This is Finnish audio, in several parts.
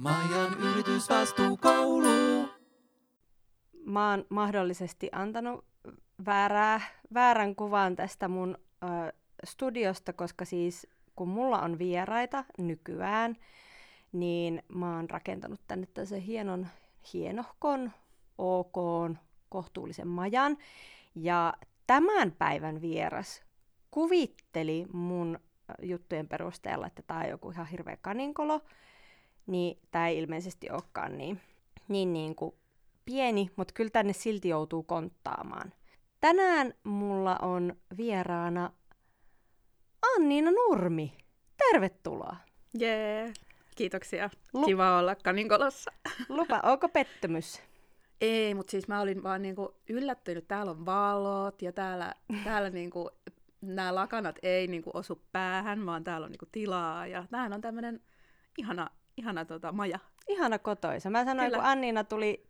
Majan yritysvastuukoulu. Mä oon mahdollisesti antanut väärää, väärän kuvan tästä mun ö, studiosta, koska siis kun mulla on vieraita nykyään, niin mä oon rakentanut tänne tällaisen hienon, hienohkon, ok, kohtuullisen majan. Ja tämän päivän vieras kuvitteli mun juttujen perusteella, että tämä on joku ihan hirveä kaninkolo, niin tämä ei ilmeisesti olekaan niin, niin, niin kuin pieni, mutta kyllä tänne silti joutuu konttaamaan. Tänään mulla on vieraana Anniina Nurmi. Tervetuloa. Jee, kiitoksia. Lu- Kiva olla Kaninkolossa. Lupa, onko pettymys? Ei, mutta siis mä olin vaan niinku yllättynyt. Täällä on valot ja täällä, täällä niinku, nämä lakanat ei niinku osu päähän, vaan täällä on niinku tilaa. Ja tämähän on tämmöinen ihana, ihana tota, maja. Ihana kotoisa. Mä sanoin, Kyllä. kun Anniina tuli,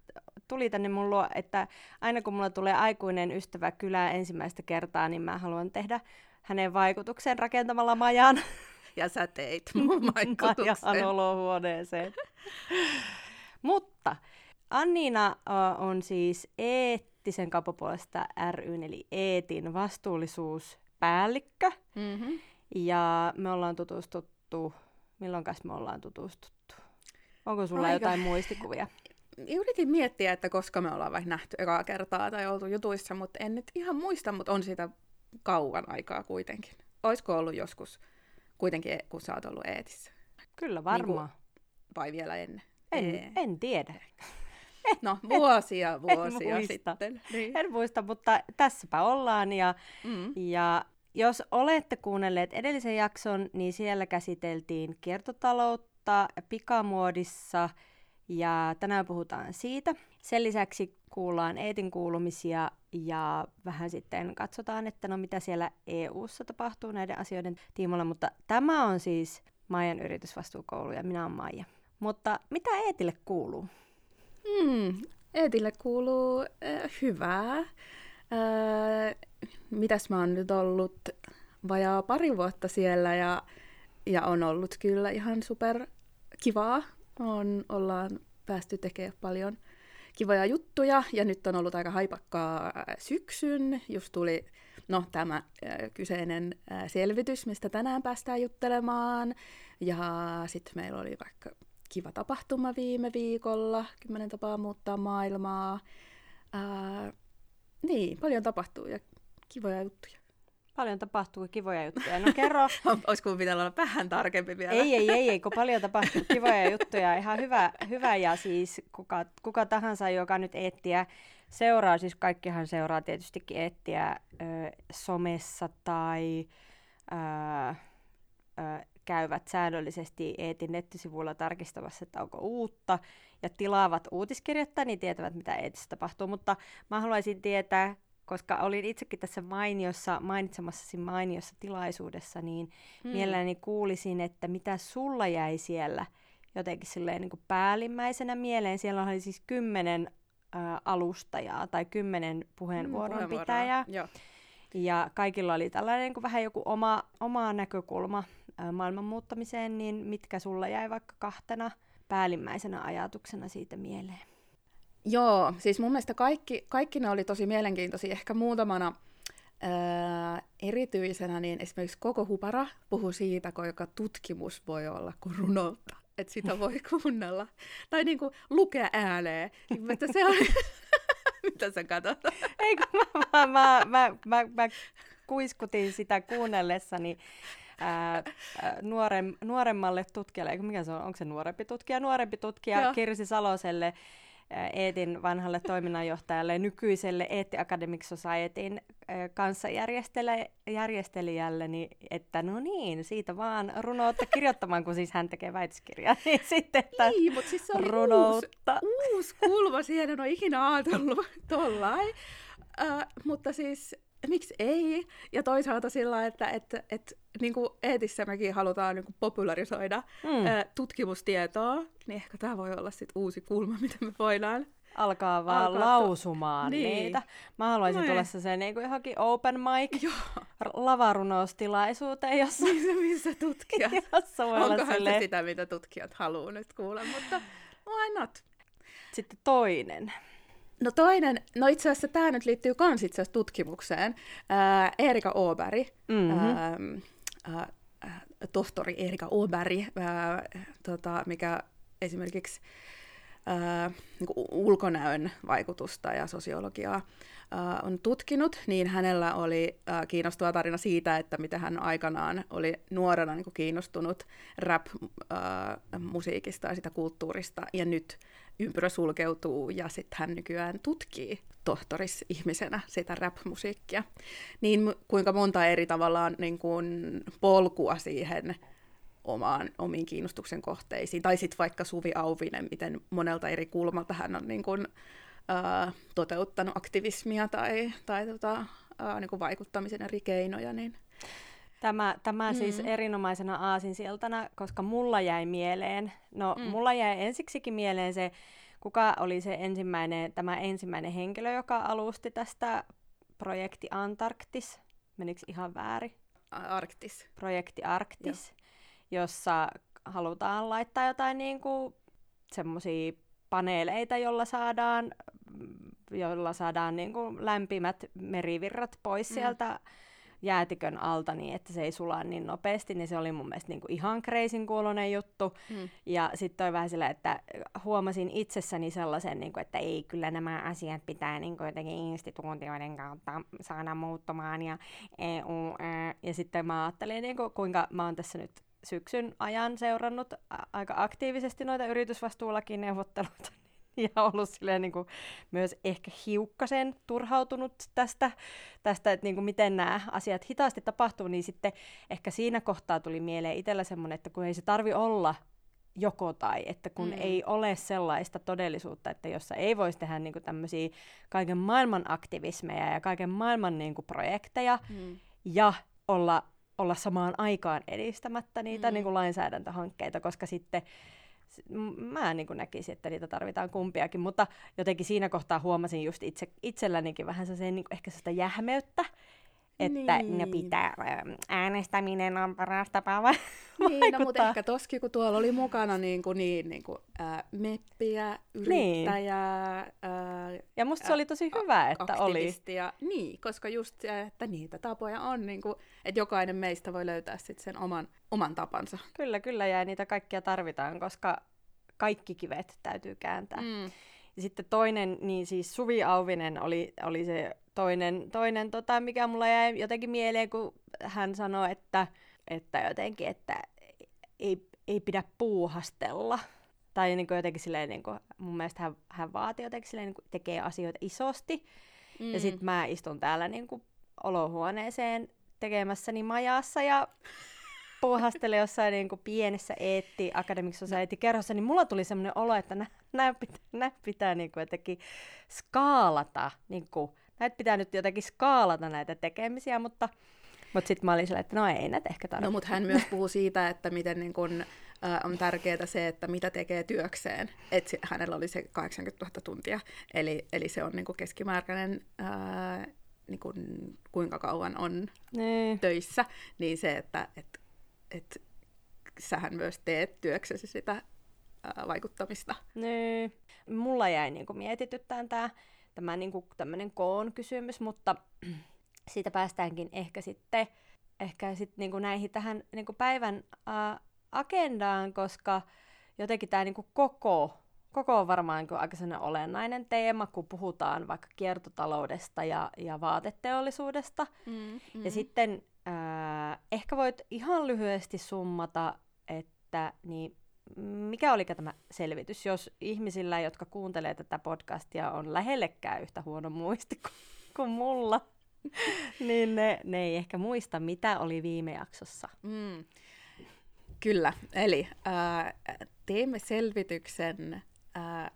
tuli tänne mun luo, että aina kun mulla tulee aikuinen ystävä kylään ensimmäistä kertaa, niin mä haluan tehdä hänen vaikutuksen rakentamalla majan. Ja sä teit mun vaikutuksen. Majan olohuoneeseen. Mutta Anniina on siis eettisen kauppapuolesta ry, eli Eetin vastuullisuuspäällikkö. Mm-hmm. Ja me ollaan tutustuttu, milloin me ollaan tutustuttu? Onko sulla Aika. jotain muistikuvia? Yritin miettiä, että koska me ollaan vaikka nähty ekaa kertaa tai oltu jutuissa, mutta en nyt ihan muista, mutta on sitä kauan aikaa kuitenkin. Olisiko ollut joskus kuitenkin, kun sä oot ollut eetissä? Kyllä varmaan. Niin vai vielä ennen? En, en tiedä. No, vuosia, vuosia en sitten. Niin. En muista, mutta tässäpä ollaan. Ja, mm. ja jos olette kuunnelleet edellisen jakson, niin siellä käsiteltiin kiertotaloutta pikamuodissa, ja tänään puhutaan siitä. Sen lisäksi kuullaan Eetin kuulumisia ja vähän sitten katsotaan, että no mitä siellä EU-ssa tapahtuu näiden asioiden tiimoilla, mutta tämä on siis Maijan yritysvastuukoulu ja minä olen Maija. Mutta mitä Eetille kuuluu? Hmm, Eetille kuuluu äh, hyvää. Äh, mitäs mä oon nyt ollut vajaa pari vuotta siellä ja, ja on ollut kyllä ihan super kivaa. On, ollaan päästy tekemään paljon kivoja juttuja ja nyt on ollut aika haipakkaa syksyn. Just tuli no, tämä äh, kyseinen äh, selvitys, mistä tänään päästään juttelemaan. Ja sitten meillä oli vaikka kiva tapahtuma viime viikolla, kymmenen tapaa muuttaa maailmaa. Ää, niin, paljon tapahtuu ja kivoja juttuja. Paljon tapahtuu kivoja juttuja. No kerro. Olisiko pitää olla vähän tarkempi vielä? Ei, ei, ei, ei kun paljon tapahtuu kivoja juttuja. Ihan hyvä, hyvä ja siis kuka, kuka tahansa, joka nyt eettiä seuraa, siis kaikkihan seuraa tietystikin eettiä ö, somessa tai ö, ö, käyvät säännöllisesti Eetin nettisivuilla tarkistamassa, että onko uutta, ja tilaavat uutiskirjettä, niin tietävät, mitä Eetissä tapahtuu. Mutta mä haluaisin tietää, koska olin itsekin tässä mainiossa, mainitsemassasi mainiossa tilaisuudessa, niin hmm. mielelläni kuulisin, että mitä sulla jäi siellä jotenkin silleen niin kuin päällimmäisenä mieleen. Siellä oli siis kymmenen ä, alustajaa tai kymmenen puheenvuoron hmm, pitäjää. Ja kaikilla oli tällainen niin kuin vähän joku oma, oma näkökulma maailman muuttamiseen, niin mitkä sulla jäi vaikka kahtena päällimmäisenä ajatuksena siitä mieleen? Joo, siis mun mielestä kaikki, kaikki ne oli tosi mielenkiintoisia. Ehkä muutamana ää, erityisenä, niin esimerkiksi koko Hupara puhui siitä, kuinka tutkimus voi olla kuin runoutta. Että sitä voi kuunnella. Tai niinku lukea ääneen. Niin, että se on... Mitä sä katsot? Ei kun mä, mä, mä, mä, mä kuiskutin sitä kuunnellessani ää, nuorem, nuoremmalle tutkijalle, mikä se on, onko se nuorempi tutkija, nuorempi tutkija Joo. Kirsi Saloselle, Eetin vanhalle toiminnanjohtajalle, nykyiselle Eetti Academic Societyn kanssa järjestelijälle, niin että no niin, siitä vaan runoutta kirjoittamaan, kun siis hän tekee väitöskirjaa. Niin sitten, että niin, mutta siis se oli runoutta. Uusi, uusi kulma siihen, en ole ikinä ajatellut tollain. Uh, mutta siis miksi ei? Ja toisaalta sillä, että et, et, niin kuin eetissä mekin halutaan niin kuin popularisoida mm. ä, tutkimustietoa, niin ehkä tämä voi olla sit uusi kulma, mitä me voidaan alkaa vaan Alkaa to- lausumaan Niin. niitä. Mä haluaisin Niin. tulla se niin kuin johonkin open mic Joo. r- lavarunoustilaisuuteen, jossa, Missä, missä tutkijat? jossa voi olla Onkohan silleen, sitä, mitä tutkijat haluaa nyt kuulla, mutta why not? sitten toinen. No toinen, no itse asiassa tämä nyt liittyy kans itse asiassa tutkimukseen. Ää, Erika Mhm. ää, ää, ää, tohtori Erika Åberg, ää, tota, mikä esimerkiksi ää, niinku ulkonäön vaikutusta ja sosiologiaa ää, on tutkinut, niin hänellä oli ää, kiinnostava tarina siitä, että miten hän aikanaan oli nuorena niin kiinnostunut rap-musiikista ja sitä kulttuurista, ja nyt ympyrä sulkeutuu, ja sitten hän nykyään tutkii tohtoris-ihmisenä sitä rap-musiikkia. Niin kuinka monta eri tavallaan niin kuin polkua siihen omaan, omiin kiinnostuksen kohteisiin. Tai sitten vaikka Suvi Auvinen, miten monelta eri kulmalta hän on niin kuin, ää, toteuttanut aktivismia tai, tai tota, ää, niin kuin vaikuttamisen eri keinoja. Niin. Tämä, tämä mm. siis Mm. erinomaisena aasinsiltana, koska mulla jäi mieleen, no mm. Mulla jäi ensiksikin mieleen se, kuka oli se ensimmäinen, tämä ensimmäinen henkilö, joka alusti tästä projekti Antarktis. Menikö ihan väärin? Arktis. Projekti Arktis, jossa halutaan laittaa jotain niin kuin semmoisia paneeleita, jolla saadaan, jolla saadaan niin kuin lämpimät merivirrat pois Mm. sieltä jäätikön alta niin, että se ei sulaa niin nopeasti, niin se oli mun mielestä niin kuin ihan kreisin kuulonen juttu. Mm. Ja sitten toi vähän sillä, että huomasin itsessäni sellaisen, niin kuin, että ei kyllä nämä asiat pitää niin kuin jotenkin instituutioiden kautta saada muuttumaan ja EU. Ää. Ja sitten mä ajattelin, niin kuin, kuinka mä oon tässä nyt syksyn ajan seurannut aika aktiivisesti noita yritysvastuulakin neuvotteluita ja ollut silleen niin kuin myös ehkä hiukkasen turhautunut tästä, tästä että niin kuin miten nämä asiat hitaasti tapahtuu, niin sitten ehkä siinä kohtaa tuli mieleen itsellä semmoinen, että kun ei se tarvi olla joko tai, että kun Mm. ei ole sellaista todellisuutta, että jossa ei voisi tehdä niin kuin tämmöisiä kaiken maailman aktivismeja ja kaiken maailman niin kuin projekteja Mm. ja olla, olla samaan aikaan edistämättä niitä Mm. niin kuin lainsäädäntöhankkeita, koska sitten mä niin näkisin, että niitä tarvitaan kumpiakin, mutta jotenkin siinä kohtaa huomasin just itse, itsellänikin vähän sen niin ehkä sitä jähmeyttä, että niin. ne pitää, ähm, äänestäminen on paras tapa vai- Niin, no, mutta ehkä toskin, kun tuolla oli mukana niin kuin, niin, niin kuin, ää, meppiä, Niin. yrittäjää, ää, Ja musta se oli tosi hyvä, että oli. Niin, koska just se, että niitä tapoja on, niin kuin, että jokainen meistä voi löytää sit sen oman, oman tapansa. Kyllä, kyllä, ja niitä kaikkia tarvitaan, koska kaikki kivet täytyy kääntää. Mm. Ja sitten toinen, niin siis Suvi Auvinen oli, oli se toinen, toinen tota, mikä mulla jäi jotenkin mieleen, kun hän sanoi, että, että jotenkin, että ei, ei pidä puuhastella. Tai niin kuin jotenkin silleen, niin kuin, mun mielestä hän, hän vaatii jotenkin silleen, niin kuin tekee asioita isosti. Mm. Ja sitten mä istun täällä niin kuin olohuoneeseen tekemässäni majassa ja puuhastelen jossain niin kuin pienessä eetti Academic Society-kerhossa, niin mulla tuli semmoinen olo, että nä, nää pitää, nää pitää niin kuin jotenkin skaalata. Niin kuin, näitä pitää nyt jotenkin skaalata näitä tekemisiä, mutta, mutta sitten mä olin silleen, että no ei näitä ehkä tarvitse. No, mutta hän myös puhuu siitä, että miten niin kun, ä, on tärkeää se, että mitä tekee työkseen. Että hänellä oli se 80 000 tuntia, eli, eli se on niin keskimääräinen, ää, niin kun, kuinka kauan on niin. töissä, niin se, että et, et, sähän myös teet työksesi sitä ää, vaikuttamista. Niin. Mulla jäi niinku mietityttään tämä tämä niinku tämmöinen koon kysymys, mutta siitä päästäänkin ehkä sitten ehkä sit niinku näihin tähän niinku päivän ää, agendaan, koska jotenkin tämä niinku koko, koko on varmaan niinku aika olennainen teema, kun puhutaan vaikka kiertotaloudesta ja, ja vaateteollisuudesta. Mm, Ja sitten äh, ehkä voit ihan lyhyesti summata, että niin, mikä oli tämä selvitys, jos ihmisillä, jotka kuuntelee tätä podcastia, on lähellekään yhtä huono muisti kuin, kuin mulla, niin ne, ne ei ehkä muista, mitä oli viime jaksossa. Mm. Kyllä, eli ää, teimme selvityksen ää,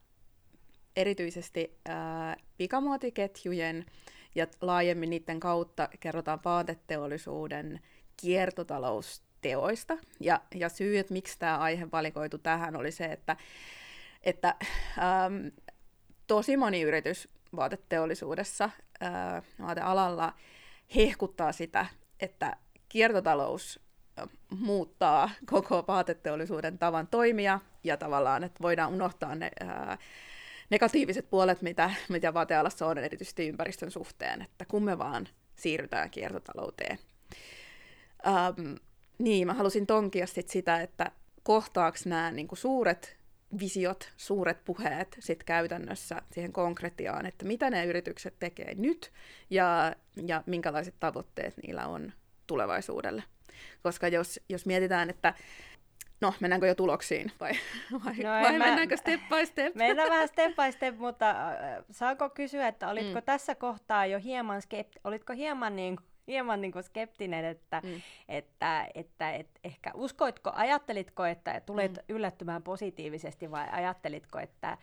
erityisesti ää, pikamuotiketjujen ja laajemmin niiden kautta kerrotaan vaateteollisuuden kiertotalousteoista. Ja, ja syy, että miksi tämä aihe valikoitu tähän, oli se, että, että ähm, tosi moni yritys vaateteollisuudessa, ää, vaatealalla hehkuttaa sitä, että kiertotalous muuttaa koko vaateteollisuuden tavan toimia ja tavallaan, että voidaan unohtaa ne ää, negatiiviset puolet, mitä, mitä vaatealassa on, erityisesti ympäristön suhteen, että kun me vaan siirrytään kiertotalouteen. Ähm, niin, mä halusin tonkia sit sitä, että kohtaaks nämä niinku suuret visiot, suuret puheet sit käytännössä siihen konkretiaan, että mitä ne yritykset tekee nyt ja, ja minkälaiset tavoitteet niillä on tulevaisuudelle. Koska jos, jos mietitään, että No, mennäänkö jo tuloksiin vai, vai, no, vai mä, mennäänkö step by step? Mennään vähän step by step, mutta äh, saanko kysyä, että olitko mm. tässä kohtaa jo hieman, skepti- olitko hieman niin hieman niin kuin skeptinen, että, mm. että, että, että ehkä uskoitko, ajattelitko, että tulet mm. yllättymään positiivisesti vai ajattelitko, että,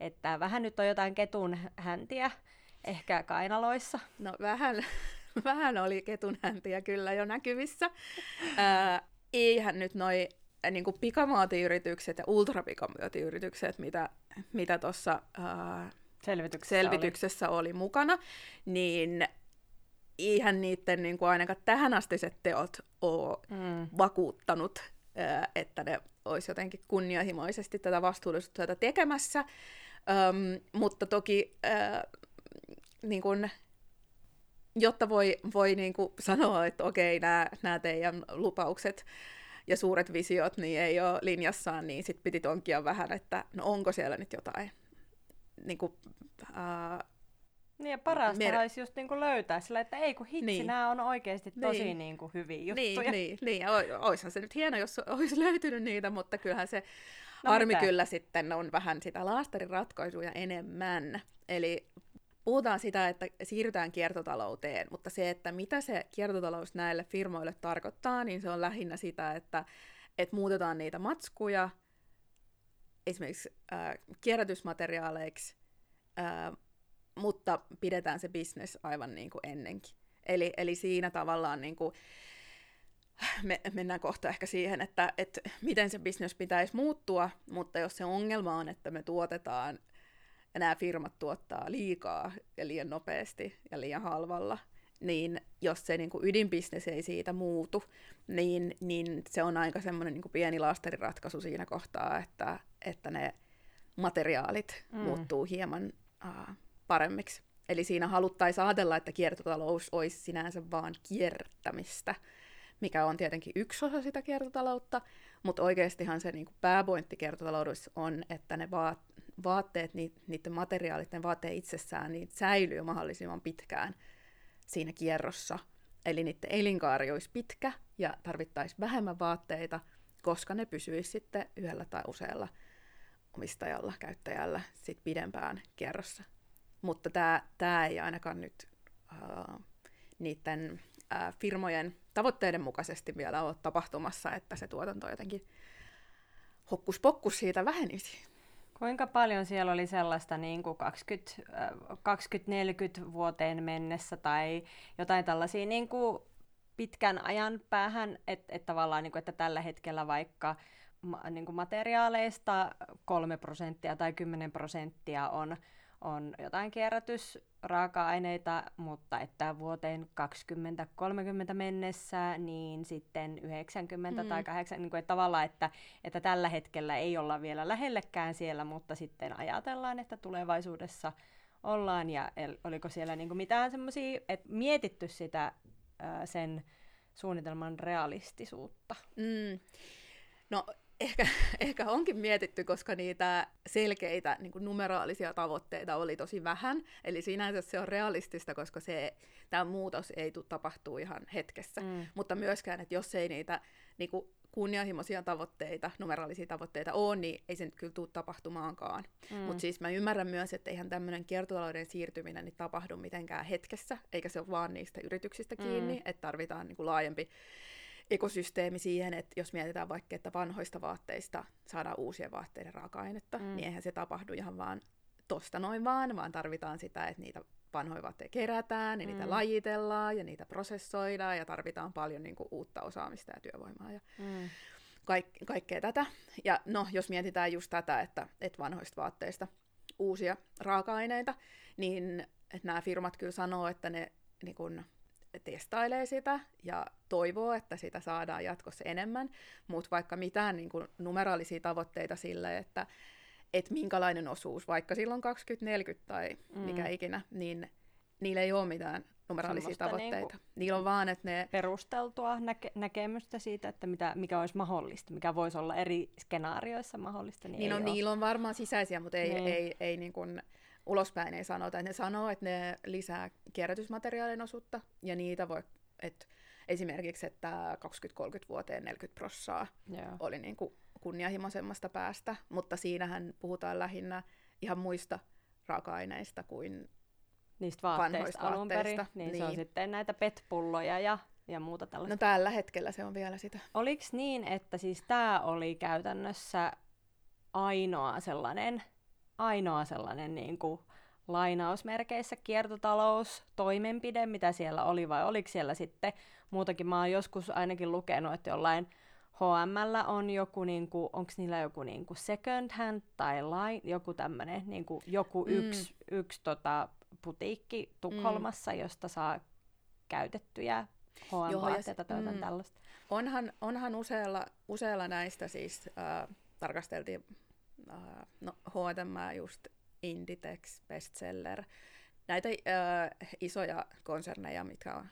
että vähän nyt on jotain ketun häntiä ehkä kainaloissa? No vähän, vähän oli ketun häntiä kyllä jo näkyvissä. Ää, eihän nyt noi niin kuin pikamaatiyritykset ja ultrapikamaatiyritykset, mitä mitä tuossa selvityksessä, selvityksessä oli. oli mukana, niin eihän niiden niin kuin ainakaan tähänastiset teot ole mm. vakuuttanut, että ne olisi jotenkin kunnianhimoisesti tätä vastuullisuutta tekemässä. Öm, mutta toki äh, niin kuin, jotta voi, voi niin kuin sanoa, että okei, nämä teidän lupaukset ja suuret visiot niin ei ole linjassaan, niin sitten piti tonkia vähän, että no onko siellä nyt jotain niin kuin, äh, niin ja parasta mer- olisi just niinku löytää sillä, että ei kun hitsi, niin. nämä on oikeasti tosi niin. niinku hyviä juttuja. Niin, niin, niin. ja olisihan se nyt hieno, jos olisi löytynyt niitä, mutta kyllähän se no armi mitä? kyllä sitten on vähän sitä laastarin ratkaisuja enemmän. Eli puhutaan sitä, että siirrytään kiertotalouteen, mutta se, että mitä se kiertotalous näille firmoille tarkoittaa, niin se on lähinnä sitä, että, että muutetaan niitä matskuja esimerkiksi äh, kierrätysmateriaaleiksi, äh, mutta pidetään se business aivan niin kuin ennenkin. Eli, eli siinä tavallaan niin kuin, me mennään kohta ehkä siihen, että, että miten se business pitäisi muuttua, mutta jos se ongelma on, että me tuotetaan ja nämä firmat tuottaa liikaa ja liian nopeasti ja liian halvalla, niin jos se niin kuin ydinbisnes ei siitä muutu, niin, niin se on aika semmoinen niin kuin pieni lasteriratkaisu siinä kohtaa, että, että ne materiaalit mm. muuttuu hieman uh, paremmiksi. Eli siinä haluttaisiin ajatella, että kiertotalous olisi sinänsä vaan kiertämistä, mikä on tietenkin yksi osa sitä kiertotaloutta, mutta oikeastihan se niin pääpointti kiertotaloudessa on, että ne vaat, vaatteet, niiden materiaalit, ne vaatteet itsessään, niin säilyy mahdollisimman pitkään siinä kierrossa. Eli niiden elinkaari olisi pitkä ja tarvittaisiin vähemmän vaatteita, koska ne pysyisi sitten yhdellä tai usealla omistajalla, käyttäjällä sit pidempään kierrossa. Mutta tämä ei ainakaan nyt uh, niiden uh, firmojen tavoitteiden mukaisesti vielä ole tapahtumassa, että se tuotanto jotenkin hokkuspokkus siitä vähenisi. Kuinka paljon siellä oli sellaista niin kuin 20, 20-40 vuoteen mennessä tai jotain tällaisia niin kuin pitkän ajan päähän, että et tavallaan, niin kuin, että tällä hetkellä vaikka niin kuin materiaaleista 3 prosenttia tai 10 prosenttia on on jotain kierrätysraaka-aineita, mutta että vuoteen 2030 mennessä, niin sitten 90 mm. tai 80, niin kuin, että tavallaan, että, että tällä hetkellä ei olla vielä lähellekään siellä, mutta sitten ajatellaan, että tulevaisuudessa ollaan, ja oliko siellä niin kuin mitään semmoisia, että mietitty sitä sen suunnitelman realistisuutta? Mm. No ehkä, ehkä onkin mietitty, koska niitä selkeitä niin numeraalisia tavoitteita oli tosi vähän. Eli sinänsä se on realistista, koska se, tämä muutos ei tule tapahtuu ihan hetkessä. Mm. Mutta myöskään, että jos ei niitä niin kuin kunnianhimoisia tavoitteita, numeraalisia tavoitteita ole, niin ei se nyt kyllä tule tapahtumaankaan. Mm. Mutta siis mä ymmärrän myös, että eihän tämmöinen kiertotalouden siirtyminen niin tapahdu mitenkään hetkessä, eikä se ole vaan niistä yrityksistä kiinni, mm. että tarvitaan niin kuin laajempi ekosysteemi siihen, että jos mietitään vaikka, että vanhoista vaatteista saadaan uusien vaatteiden raaka-ainetta, mm. niin eihän se tapahdu ihan vaan tosta noin vaan, vaan tarvitaan sitä, että niitä vanhoja vaatteita kerätään ja mm. niitä lajitellaan ja niitä prosessoidaan ja tarvitaan paljon niin kuin, uutta osaamista ja työvoimaa ja mm. kaik- kaikkea tätä. Ja no, jos mietitään just tätä, että, että vanhoista vaatteista uusia raaka-aineita, niin että nämä firmat kyllä sanoo, että ne niin kun, testailee sitä ja toivoo, että sitä saadaan jatkossa enemmän, mutta vaikka mitään niin kun, numeraalisia tavoitteita sille, että että minkälainen osuus, vaikka silloin 20-40 tai mm. mikä ikinä, niin niillä ei ole mitään numeraalisia Semmosta tavoitteita. Niinku niillä on vaan, että ne... Perusteltua näke- näkemystä siitä, että mitä, mikä olisi mahdollista, mikä voisi olla eri skenaarioissa mahdollista. Niin, niin on, niillä on varmaan sisäisiä, mutta ei, niin. ei, ei, ei niin kuin ulospäin ei sanota. Ne sanoo, että ne lisää kierrätysmateriaalin osuutta, ja niitä voi, että esimerkiksi, että 20-30 vuoteen 40 prossaa oli niin kuin kunnianhimoisemmasta päästä, mutta siinähän puhutaan lähinnä ihan muista raaka-aineista kuin niistä vaatteista alun perin. Niin, niin, se on niin. sitten näitä petpulloja ja, ja muuta tällaista. No tällä hetkellä se on vielä sitä. Oliko niin, että siis tämä oli käytännössä ainoa sellainen, ainoa sellainen niin kuin lainausmerkeissä kiertotaloustoimenpide, mitä siellä oli, vai oliko siellä sitten muutakin? Mä oon joskus ainakin lukenut, että jollain HMllä on joku, niinku, onko niillä joku niinku second hand tai line, joku tämmöinen, niinku, joku mm. yksi, yksi tota, putiikki Tukholmassa, mm. josta saa käytettyjä HM-vaatteita tai mm. tällaista. Onhan, onhan usealla, usealla näistä siis äh, tarkasteltiin äh, no, H&M just Inditex, Bestseller, näitä äh, isoja konserneja, mitkä on,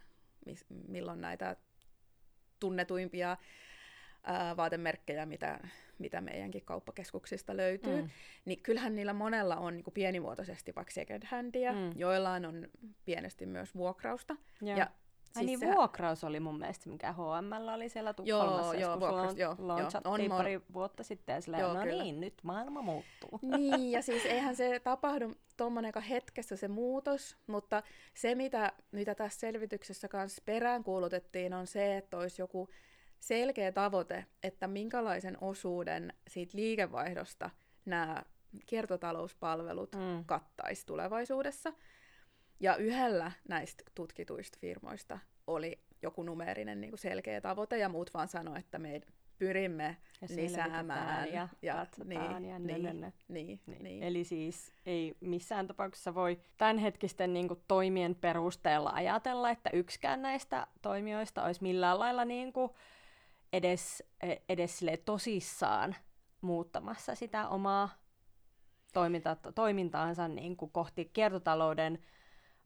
mis, milloin näitä tunnetuimpia ää, vaatemerkkejä, mitä, mitä meidänkin kauppakeskuksista löytyy, mm. niin kyllähän niillä monella on niin kuin pienimuotoisesti vaikka second handia, mm. joillain on pienesti myös vuokrausta. Joo. Ja Ai siis niin, se... vuokraus oli mun mielestä, mikä HM oli siellä Tukholmassa, joo, joo, vuokraus, joo, launchattiin on, pari vuotta sitten, ja silleen, joo, no kyllä. niin, nyt maailma muuttuu. Niin, ja siis eihän se tapahdu tuommoinen hetkessä se muutos, mutta se, mitä, mitä tässä selvityksessä kanssa peräänkuulutettiin, on se, että olisi joku selkeä tavoite, että minkälaisen osuuden siitä liikevaihdosta nämä kiertotalouspalvelut mm. kattaisi tulevaisuudessa. Ja yhdellä näistä tutkituista firmoista oli joku numeerinen niin kuin selkeä tavoite, ja muut vaan sanoivat, että me pyrimme ja lisäämään. Ja, ja niin, ja niin, niin, niin, niin. niin. Eli siis ei missään tapauksessa voi tämänhetkisten niin kuin, toimien perusteella ajatella, että yksikään näistä toimijoista olisi millään lailla niin kuin, edes, e, edes tosissaan muuttamassa sitä omaa toiminta, toimintaansa niin kuin kohti kiertotalouden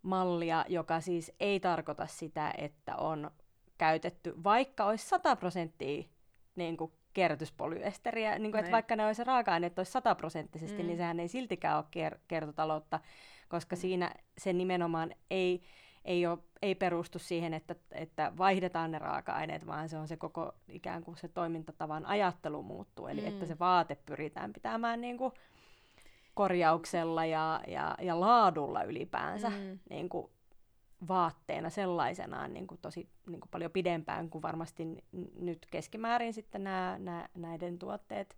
mallia, joka siis ei tarkoita sitä, että on käytetty, vaikka olisi 100 prosenttia niin kuin kierrätyspolyesteriä, niin kuin, että niin. vaikka ne olisi raaka-aineet olisi sataprosenttisesti, mm. niin sehän ei siltikään ole kier- kiertotaloutta, koska mm. siinä se nimenomaan ei ei, ole, ei perustu siihen, että, että vaihdetaan ne raaka-aineet, vaan se on se koko ikään kuin se toimintatavan ajattelu muuttuu. Eli mm. että se vaate pyritään pitämään niin kuin korjauksella ja, ja, ja laadulla ylipäänsä mm. niin kuin vaatteena sellaisenaan niin kuin tosi niin kuin paljon pidempään kuin varmasti nyt keskimäärin sitten nämä, nämä, näiden tuotteet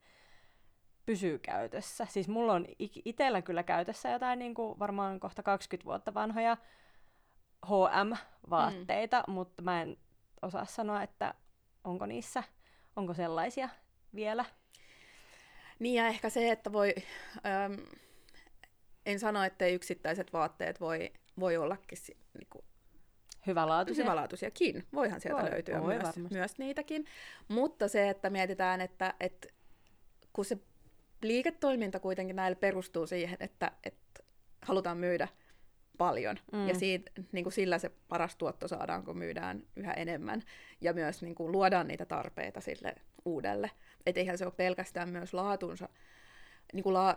pysyy käytössä. Siis mulla on itsellä kyllä käytössä jotain niin kuin varmaan kohta 20 vuotta vanhoja HM-vaatteita, mm. mutta mä en osaa sanoa, että onko niissä, onko sellaisia vielä. Niin ja ehkä se, että voi, äm, en sano, että yksittäiset vaatteet voi, voi ollakin niin kuin, Hyvälaatuisia. Hyvälaatuisiakin. Voihan sieltä voi, löytyä voi myös, myös niitäkin. Mutta se, että mietitään, että, että kun se liiketoiminta kuitenkin näille perustuu siihen, että, että halutaan myydä paljon. Mm. Ja siitä, niin kuin sillä se paras tuotto saadaan, kun myydään yhä enemmän. Ja myös niin kuin luodaan niitä tarpeita sille uudelle. Että eihän se ole pelkästään myös laatunsa, niin kuin la,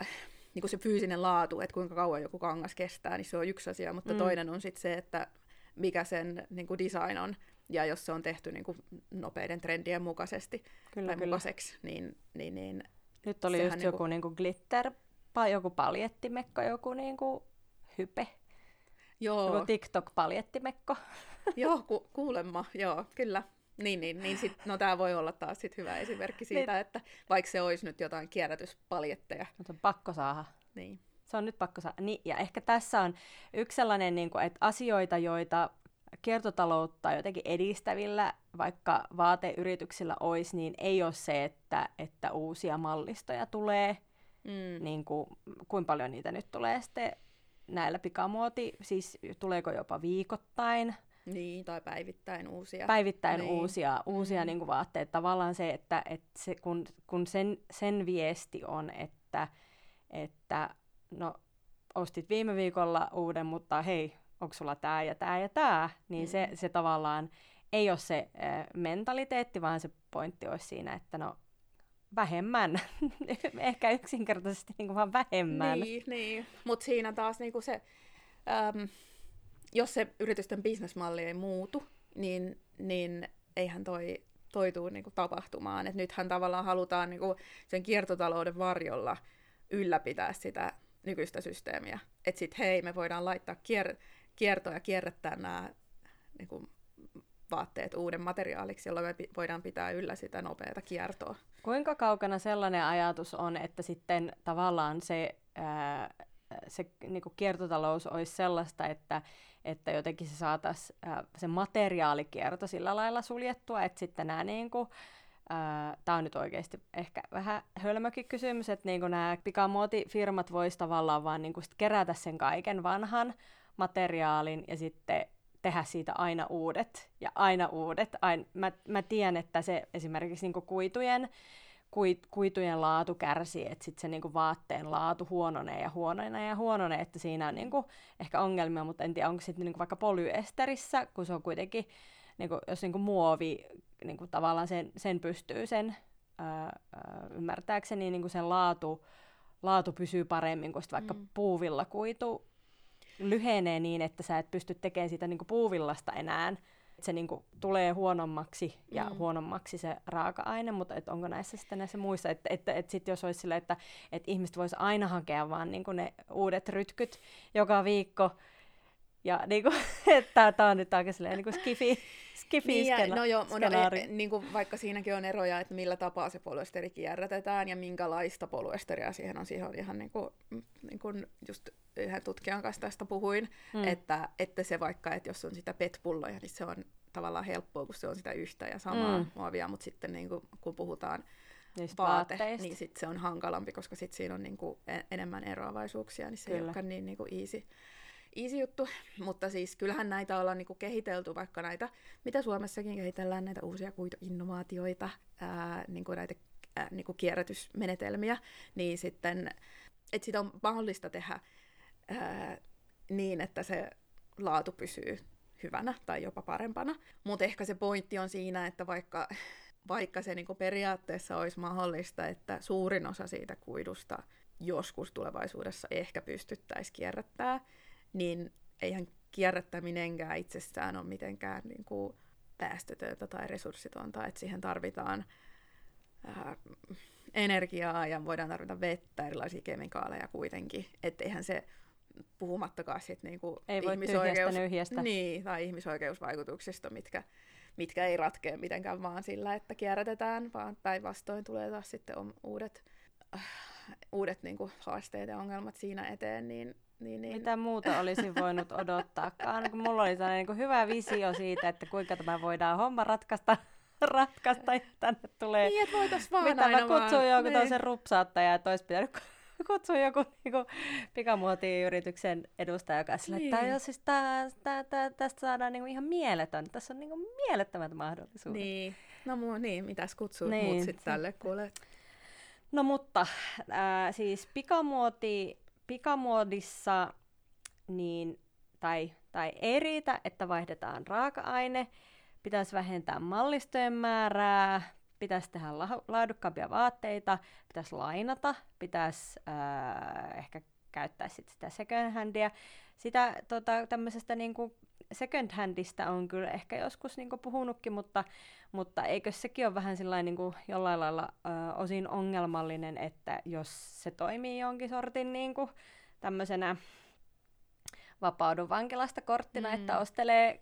niin kuin se fyysinen laatu, että kuinka kauan joku kangas kestää, niin se on yksi asia. Mutta mm. toinen on sitten se, että mikä sen niin kuin design on. Ja jos se on tehty niin kuin nopeiden trendien mukaisesti kyllä, tai kyllä. mukaiseksi, niin, niin, niin Nyt oli just niin joku niin kuin glitter, joku paljettimekko, joku niin kuin hype Joo. Joku TikTok-paljettimekko. joo, ku- kuulemma, joo, kyllä. Niin, niin, niin sit, no tämä voi olla taas sit hyvä esimerkki siitä, niin. että vaikka se olisi nyt jotain kierrätyspaljetteja. No, on pakko saada. Niin. Se on nyt pakko saada. Niin, ja ehkä tässä on yksi sellainen, niin kuin, että asioita, joita kiertotaloutta jotenkin edistävillä, vaikka vaateyrityksillä olisi, niin ei ole se, että, että uusia mallistoja tulee Mm. niin kuin, kuinka paljon niitä nyt tulee sitten näillä pikamuoti, siis tuleeko jopa viikoittain, Niin, tai päivittäin uusia. päivittäin Niin. uusia, uusia Mm. niin kuin vaatteita. Tavallaan se, että, että se, kun, kun sen, sen viesti on, että, että no, ostit viime viikolla uuden, mutta hei, onko sulla tämä ja tämä ja tämä, niin se, Mm. se tavallaan ei ole se äh, mentaliteetti, vaan se pointti olisi siinä, että no vähemmän, ehkä yksinkertaisesti niin kuin vaan vähemmän. Niin, niin. mutta siinä taas niinku se, äm, jos se yritysten bisnesmalli ei muutu, niin, niin eihän toi, toi tuu niinku tapahtumaan. Et nythän tavallaan halutaan niinku sen kiertotalouden varjolla ylläpitää sitä nykyistä systeemiä. Että sitten hei, me voidaan laittaa kier- kiertoa ja kierrättää nämä niinku, vaatteet uuden materiaaliksi, jolloin me voidaan pitää yllä sitä nopeata kiertoa. Kuinka kaukana sellainen ajatus on, että sitten tavallaan se, ää, se niin kuin kiertotalous olisi sellaista, että, että jotenkin se saataisiin se materiaalikierto sillä lailla suljettua, että sitten nämä niin kuin, Tämä on nyt oikeasti ehkä vähän hölmökin kysymys, että niin nämä pikamuotifirmat voisivat tavallaan vaan niin sit kerätä sen kaiken vanhan materiaalin ja sitten tehdä siitä aina uudet ja aina uudet. Aina, mä, mä tiedän, että se esimerkiksi niin kuitujen, kuit, kuitujen laatu kärsii, että sitten se niin vaatteen laatu huononee ja huononee ja huononee, että siinä on niin ehkä ongelmia, mutta en tiedä, onko sitten niin vaikka polyesterissä, kun se on kuitenkin, niin kuin, jos niin muovi niin kuin tavallaan sen, sen pystyy sen ää, ää, ymmärtääkseni niin kuin sen laatu, laatu pysyy paremmin kuin vaikka Mm. puuvilla kuitu lyhenee niin, että sä et pysty tekemään sitä niin kuin puuvillasta enää. Et se niin kuin tulee huonommaksi ja Mm. huonommaksi se raaka-aine, mutta et onko näissä sitten näissä muissa, että et, et sit jos olisi sille, että et ihmiset vois aina hakea vaan niin kuin ne uudet rytkyt joka viikko, ja niin kuin, että tämä on nyt aika silleen niin kuin skifi, skifi Niin, ja, skena, no joo, no, e, niin kuin vaikka siinäkin on eroja, että millä tapaa se polyesteri kierrätetään ja minkälaista polyesteria siihen on. Siihen on ihan niin kuin, niin kuin just yhden tutkijan kanssa tästä puhuin, Mm. mm. että, että se vaikka, että jos on sitä PET-pulloja, niin se on tavallaan helppoa, kun se on sitä yhtä ja samaa Mm. mm. muovia, mutta sitten niin kuin, kun puhutaan Niistä vaate, vaatteista. niin sit se on hankalampi, koska sit siinä on niin kuin enemmän eroavaisuuksia, niin se Kyllä. ei olekaan niin, niin kuin easy, easy juttu. Mutta siis kyllähän näitä ollaan niin kuin kehitelty, vaikka näitä, mitä Suomessakin kehitellään, näitä uusia kuituinnovaatioita, ää, niin kuin näitä ää, niin kuin kierrätysmenetelmiä, niin sitten, että sitä on mahdollista tehdä ää, niin, että se laatu pysyy hyvänä tai jopa parempana. Mutta ehkä se pointti on siinä, että vaikka, vaikka se niinku periaatteessa olisi mahdollista, että suurin osa siitä kuidusta joskus tulevaisuudessa ehkä pystyttäisiin kierrättää, niin eihän kierrättäminenkään itsessään ole mitenkään niinku päästötöntä tai resurssitonta, että siihen tarvitaan ää, energiaa ja voidaan tarvita vettä, erilaisia kemikaaleja kuitenkin, että eihän se puhumattakaan sit niinku Ei voi tyhjästä nyhjästä. niin, tai ihmisoikeusvaikutuksista, mitkä, mitkä ei ratkea mitenkään vaan sillä, että kierrätetään, vaan päinvastoin tulee taas sitten uudet, äh, uudet niinku haasteet ja ongelmat siinä eteen, niin, niin, niin Mitä muuta olisin voinut odottaakaan, kun mulla oli sellainen niin hyvä visio siitä, että kuinka tämä voidaan homma ratkaista, ratkaista ja tänne tulee... Niin, että voitais vaan Mitä aina mä kutsun vaan, jonkun niin. toisen rupsaattaja, että olisi pitänyt kutsua joku niinku, pikamuotiyrityksen edustaja, joka sillä, että Niin. niin. siis tää, tää, tää, tästä saadaan niinku ihan mieletön. Tässä on niinku mielettömät mahdollisuudet. Niin, no muu, niin, mitäs kutsuu Niin, muut sitten tälle kuule. No mutta ää, siis pikamuoti, pikamuodissa niin, tai, tai ei riitä, että vaihdetaan raaka-aine, pitäisi vähentää mallistojen määrää, pitäisi tehdä la- laadukkaampia vaatteita, pitäisi lainata, pitäisi ää, ehkä käyttää sit sitä second handia. Sitä tota, tämmöisestä niinku second handista on kyllä ehkä joskus niinku puhunutkin, mutta, mutta eikö sekin ole vähän sillain niinku jollain lailla ö, osin ongelmallinen, että jos se toimii jonkin sortin niinku tämmöisenä vapaudun vankilasta korttina, Mm. mm. että ostelee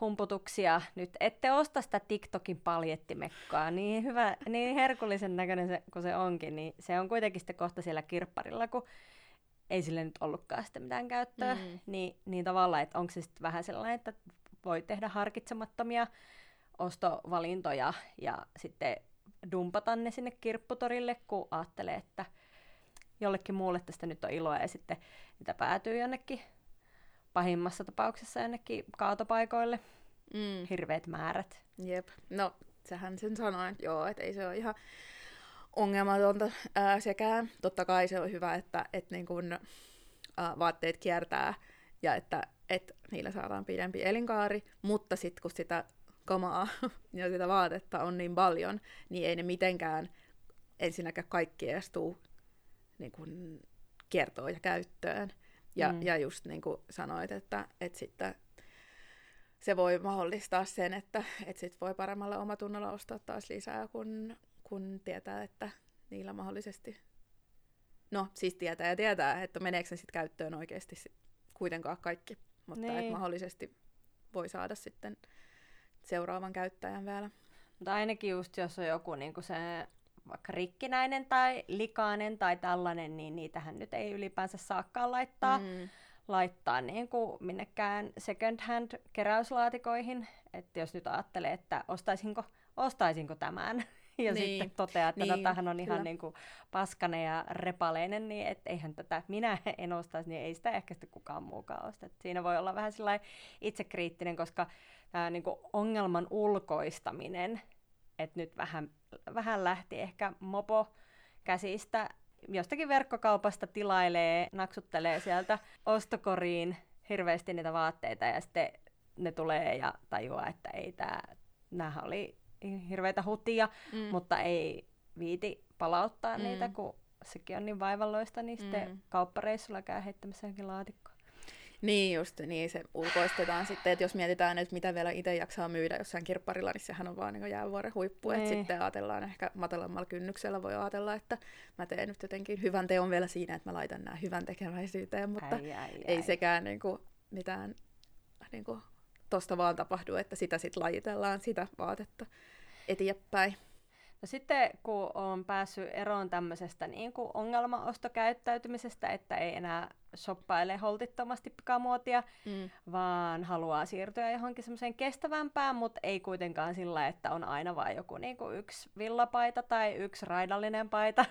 humputuksia. Nyt ette osta sitä TikTokin paljettimekkaa, niin hyvä, niin herkullisen näköinen se, kun se onkin, niin se on kuitenkin sitten kohta siellä kirpparilla, kun ei sille nyt ollutkaan sitten mitään käyttöä, Mm. niin, niin tavallaan, että onko se sitten vähän sellainen, että voi tehdä harkitsemattomia ostovalintoja ja sitten dumpata ne sinne kirpputorille, kun ajattelee, että jollekin muulle tästä nyt on iloa ja sitten niitä päätyy jonnekin pahimmassa tapauksessa jonnekin kaatopaikoille. Mm. Hirveät määrät. Jep. No, sähän sen että joo, että ei se ole ihan ongelmatonta ää, sekään. Totta kai se on hyvä, että et niin kun, ää, vaatteet kiertää ja että et niillä saadaan pidempi elinkaari, mutta sitten kun sitä kamaa ja sitä vaatetta on niin paljon, niin ei ne mitenkään ensinnäkään kaikki edes tuu niin kun, kiertoon ja käyttöön. Ja, mm. ja just niin kuin sanoit, että, että sitten se voi mahdollistaa sen, että, että sit voi paremmalla omatunnolla ostaa taas lisää, kun, kun tietää, että niillä mahdollisesti... No, siis tietää ja tietää, että meneekö se sitten käyttöön oikeasti sit kuitenkaan kaikki. Mutta niin. että mahdollisesti voi saada sitten seuraavan käyttäjän vielä. Mutta ainakin just jos on joku niin se vaikka rikkinäinen tai likainen tai tällainen, niin niitähän nyt ei ylipäänsä saakaan laittaa, mm. laittaa niin kuin minnekään second hand keräyslaatikoihin. Että jos nyt ajattelee, että ostaisinko, ostaisinko tämän, ja niin. sitten toteaa, että niin, tämähän on ihan niin kuin paskane ja repaleinen, niin että eihän tätä minä en ostaisi, niin ei sitä ehkä sitten kukaan muukaan osta. Et siinä voi olla vähän itsekriittinen, koska tämä niin kuin ongelman ulkoistaminen, että nyt vähän, vähän lähti ehkä mopo käsistä, jostakin verkkokaupasta tilailee, naksuttelee sieltä ostokoriin hirveästi niitä vaatteita ja sitten ne tulee ja tajuaa, että ei tämä, nämä oli hirveitä hutia, mm. mutta ei viiti palauttaa mm. niitä, kun sekin on niin vaivalloista, niin sitten mm. kauppareissulla käy heittämässä johonkin laatikkoon. Niin just, niin se ulkoistetaan sitten, että jos mietitään, että mitä vielä itse jaksaa myydä jossain kirpparilla, niin sehän on vaan niin jäävuoren huippu, että niin. sitten ajatellaan ehkä matalammalla kynnyksellä voi ajatella, että mä teen nyt jotenkin hyvän teon vielä siinä, että mä laitan nämä hyvän tekeväisyyteen, mutta ai, ai, ei ai. sekään niin kuin, mitään niin kuin, tosta vaan tapahdu, että sitä sitten lajitellaan, sitä vaatetta eteenpäin. No sitten kun on päässyt eroon tämmöisestä niin kuin ongelmaostokäyttäytymisestä, että ei enää shoppaile holtittomasti pikamuotia, mm. vaan haluaa siirtyä johonkin semmoiseen kestävämpään, mutta ei kuitenkaan sillä, että on aina vain joku niin kuin yksi villapaita tai yksi raidallinen paita.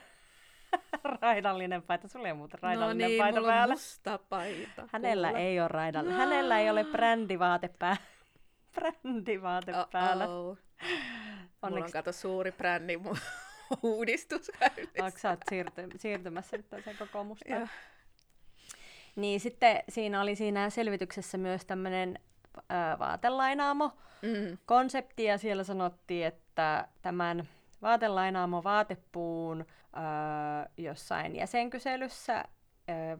raidallinen paita, sulla ei muuta raidallinen no niin, paita mulla päällä. musta paita. Hänellä kuule. ei ole raidallinen, no. hänellä ei ole brändivaate päällä. brändivaate päällä. Onneksi... Mulla on kato suuri brändi uudistus Onko sä siirty- siirtymässä nyt sen kokoomusta? Niin sitten siinä oli siinä selvityksessä myös tämmöinen vaatelainaamo mm. konsepti ja siellä sanottiin, että tämän vaatelainaamo vaatepuun ö, jossain jäsenkyselyssä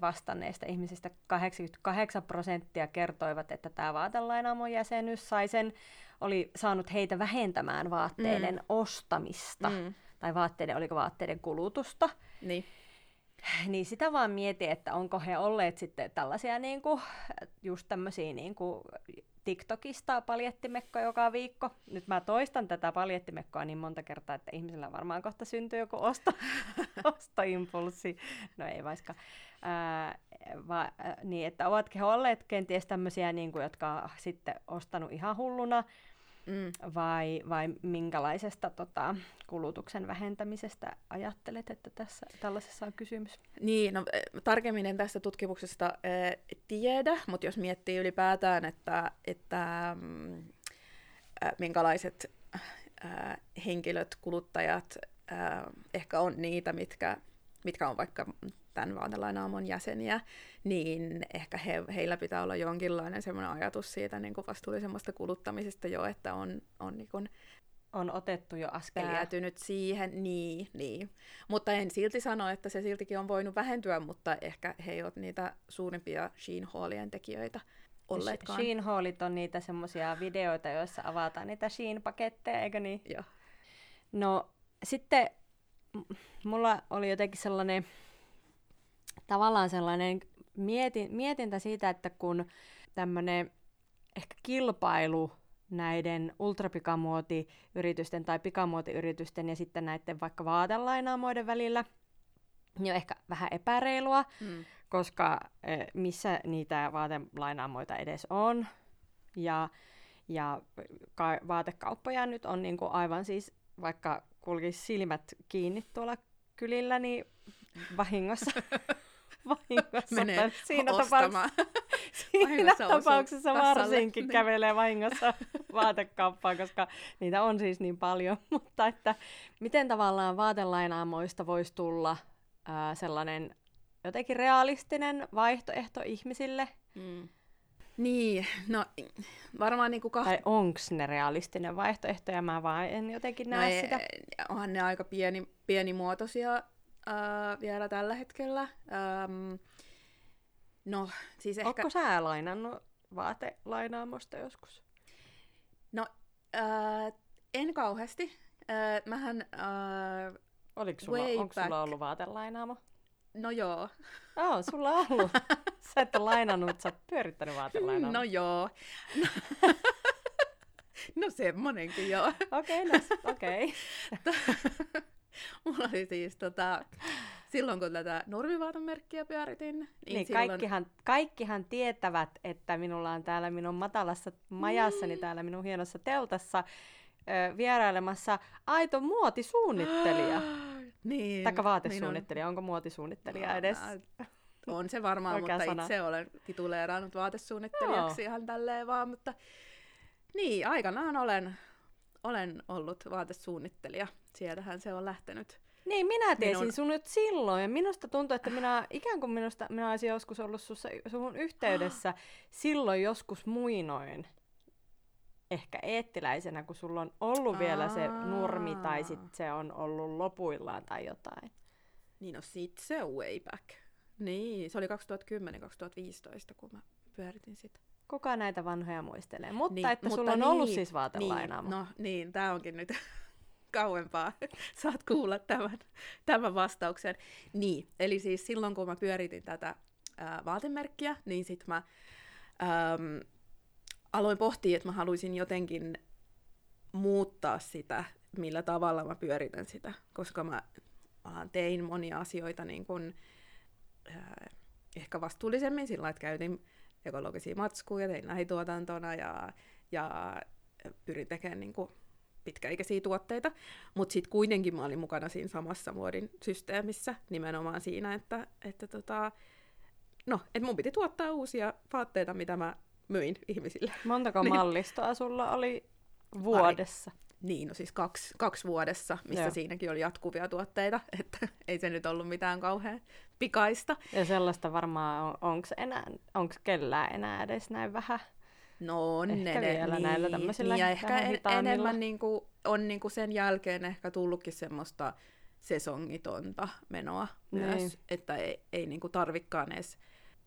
vastanneista ihmisistä 88 prosenttia kertoivat, että tämä vaatelainaamon jäsenyys sai sen, oli saanut heitä vähentämään vaatteiden mm. ostamista. Mm. Tai vaatteiden, oliko vaatteiden kulutusta. Niin. Niin sitä vaan mietin, että onko he olleet sitten tällaisia niin kuin, just tämmöisiä niin kuin TikTokista paljettimekko joka viikko. Nyt mä toistan tätä paljettimekkoa niin monta kertaa, että ihmisillä varmaan kohta syntyy joku osto, ostoimpulssi. No ei vaikka. Ää, va, ää, niin, että ovatko he olleet kenties tämmöisiä, niin kuin, jotka on sitten ostanut ihan hulluna, mm. vai, vai minkälaisesta tota, kulutuksen vähentämisestä ajattelet, että tässä tällaisessa on kysymys? Niin, no, tarkemmin en tästä tutkimuksesta äh, tiedä, mutta jos miettii ylipäätään, että, että äh, minkälaiset äh, henkilöt, kuluttajat äh, ehkä on niitä, mitkä, mitkä on vaikka tämän vaatelainaamon jäseniä, niin ehkä he, heillä pitää olla jonkinlainen semmoinen ajatus siitä niin kuin vastuullisemmasta kuluttamisesta jo, että on, on niin kuin on otettu jo askelia. Päätynyt siihen, niin, niin. Mutta en silti sano, että se siltikin on voinut vähentyä, mutta ehkä he eivät niitä suurimpia Sheen Hallien tekijöitä olleetkaan. Sheen Hallit on niitä semmoisia videoita, joissa avataan niitä Sheen-paketteja, eikö niin? Joo. No sitten mulla oli jotenkin sellainen tavallaan sellainen mietin, mietintä siitä, että kun tämmöinen ehkä kilpailu näiden ultrapikamuotiyritysten tai pikamuotiyritysten ja sitten näiden vaikka vaatelainaamoiden välillä niin on ehkä vähän epäreilua, mm. koska eh, missä niitä vaatelainaamoita edes on. Ja, ja ka- vaatekauppoja nyt on niin kuin aivan siis, vaikka kulkisi silmät kiinni tuolla kylillä, niin vahingossa, vahingossa Menee tai siinä ostamaan. tapauksessa, siinä tapauksessa varsinkin Niin. kävelee vahingossa vaatekauppaan, koska niitä on siis niin paljon. Mutta että miten tavallaan vaatelainaamoista voisi tulla ää, sellainen jotenkin realistinen vaihtoehto ihmisille? Mm. Niin, no varmaan niinku kah... Tai onks ne realistinen vaihtoehto ja mä vaan en jotenkin näe no, sitä. Onhan ne aika pieni, pienimuotoisia ää, vielä tällä hetkellä. Ähm, no, siis ehkä... Ootko sä lainannut vaatelainaamosta joskus? No, ää, en kauheasti. Ää, mähän, ää, Oliko sulla, sulla ollut vaatelainaamo? no joo, Joo, sulla on ollut. Sä et ole lainannut, mutta sä oot pyörittänyt vaatelainaamoa. no joo. No, semmonenkin joo. Okei, okay, no, okei. Mulla oli siis tota, silloin kun tätä nurmivaatemerkkiä pyöritin, niin, Niin, silloin... kaikkihan, kaikkihan tietävät, että minulla on täällä minun matalassa majassani, täällä minun hienossa teltassa ö, vierailemassa aito muotisuunnittelija. Niin, Taikka vaatesuunnittelija, onko muotisuunnittelija No, edes? mä- On se varmaan, Oikea mutta sana. itse olen tituleerannut vaatesuunnittelijaksi Joo. ihan tälleen vaan, mutta niin, aikanaan olen, olen ollut vaatesuunnittelija. Sieltähän se on lähtenyt. Niin, minä tiesin Minun- sun nyt silloin, ja minusta tuntuu, että minä, ikään kuin minusta, minä olisin joskus ollut sussa, sun yhteydessä silloin joskus muinoin. Ehkä eettiläisenä, kun sulla on ollut vielä se nurmi, tai Aa. sitten se on ollut lopuillaan tai jotain. Niin no sit se way back. Niin, se oli 2010-2015, kun mä pyöritin sitä. Kuka näitä vanhoja muistelee? Mutta Niin, että mutta sulla on ollut niin, siis vaatelainaamo. Niin, no niin, tää onkin nyt kauempaa. Saat kuulla tämän, tämän vastauksen. Niin, eli siis silloin kun mä pyöritin tätä ää, vaatemerkkiä, niin sit mä äm, aloin pohtia, että mä haluaisin jotenkin muuttaa sitä, millä tavalla mä pyöritän sitä, koska mä ää, tein monia asioita niin kun, ää, ehkä vastuullisemmin sillä että käytin ekologisia matskuja, tein lähituotantona ja, ja pyrin tekemään niin kuin pitkäikäisiä tuotteita, mutta sitten kuitenkin mä olin mukana siinä samassa muodin systeemissä, nimenomaan siinä, että, että tota, no, et mun piti tuottaa uusia vaatteita, mitä mä myin ihmisille. Montako Niin. mallistoa sulla oli vuodessa? Niin, no siis kaksi, kaksi vuodessa, missä Joo. siinäkin oli jatkuvia tuotteita, että ei se nyt ollut mitään kauhean pikaista. Ja sellaista varmaan, on, onko enää, onko kellään enää edes näin vähän? No on Ehkä ne, vielä niin, näillä tämmöisillä niin, ja ehkä en, enemmän niinku, on niinku sen jälkeen ehkä tullutkin semmoista sesongitonta menoa Niin. myös, että ei, ei niinku tarvikkaan edes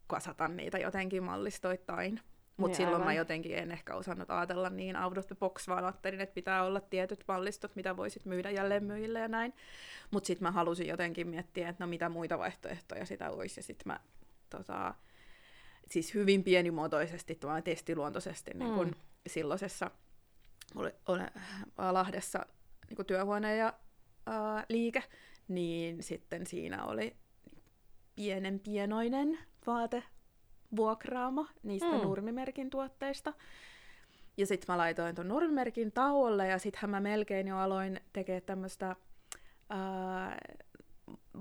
kasata niitä jotenkin mallistoittain. Mutta Niin, silloin mä aivan. jotenkin en ehkä osannut ajatella niin out of the box, vaan ajattelin, että pitää olla tietyt mallistot, mitä voisit myydä jälleenmyyjille ja näin. Mutta sitten mä halusin jotenkin miettiä, että no mitä muita vaihtoehtoja sitä olisi. Ja sitten mä tota, siis hyvin pienimuotoisesti, vaan testiluontoisesti niin kun Mm. silloisessa oli, oli, Lahdessa niin kun työhuone ja ää, liike, niin sitten siinä oli pienen pienoinen vaate vuokraama niistä Mm. Nurmimerkin tuotteista. Ja sitten mä laitoin ton Nurmimerkin tauolle ja sittenhän mä melkein jo aloin tekemään tämmöistä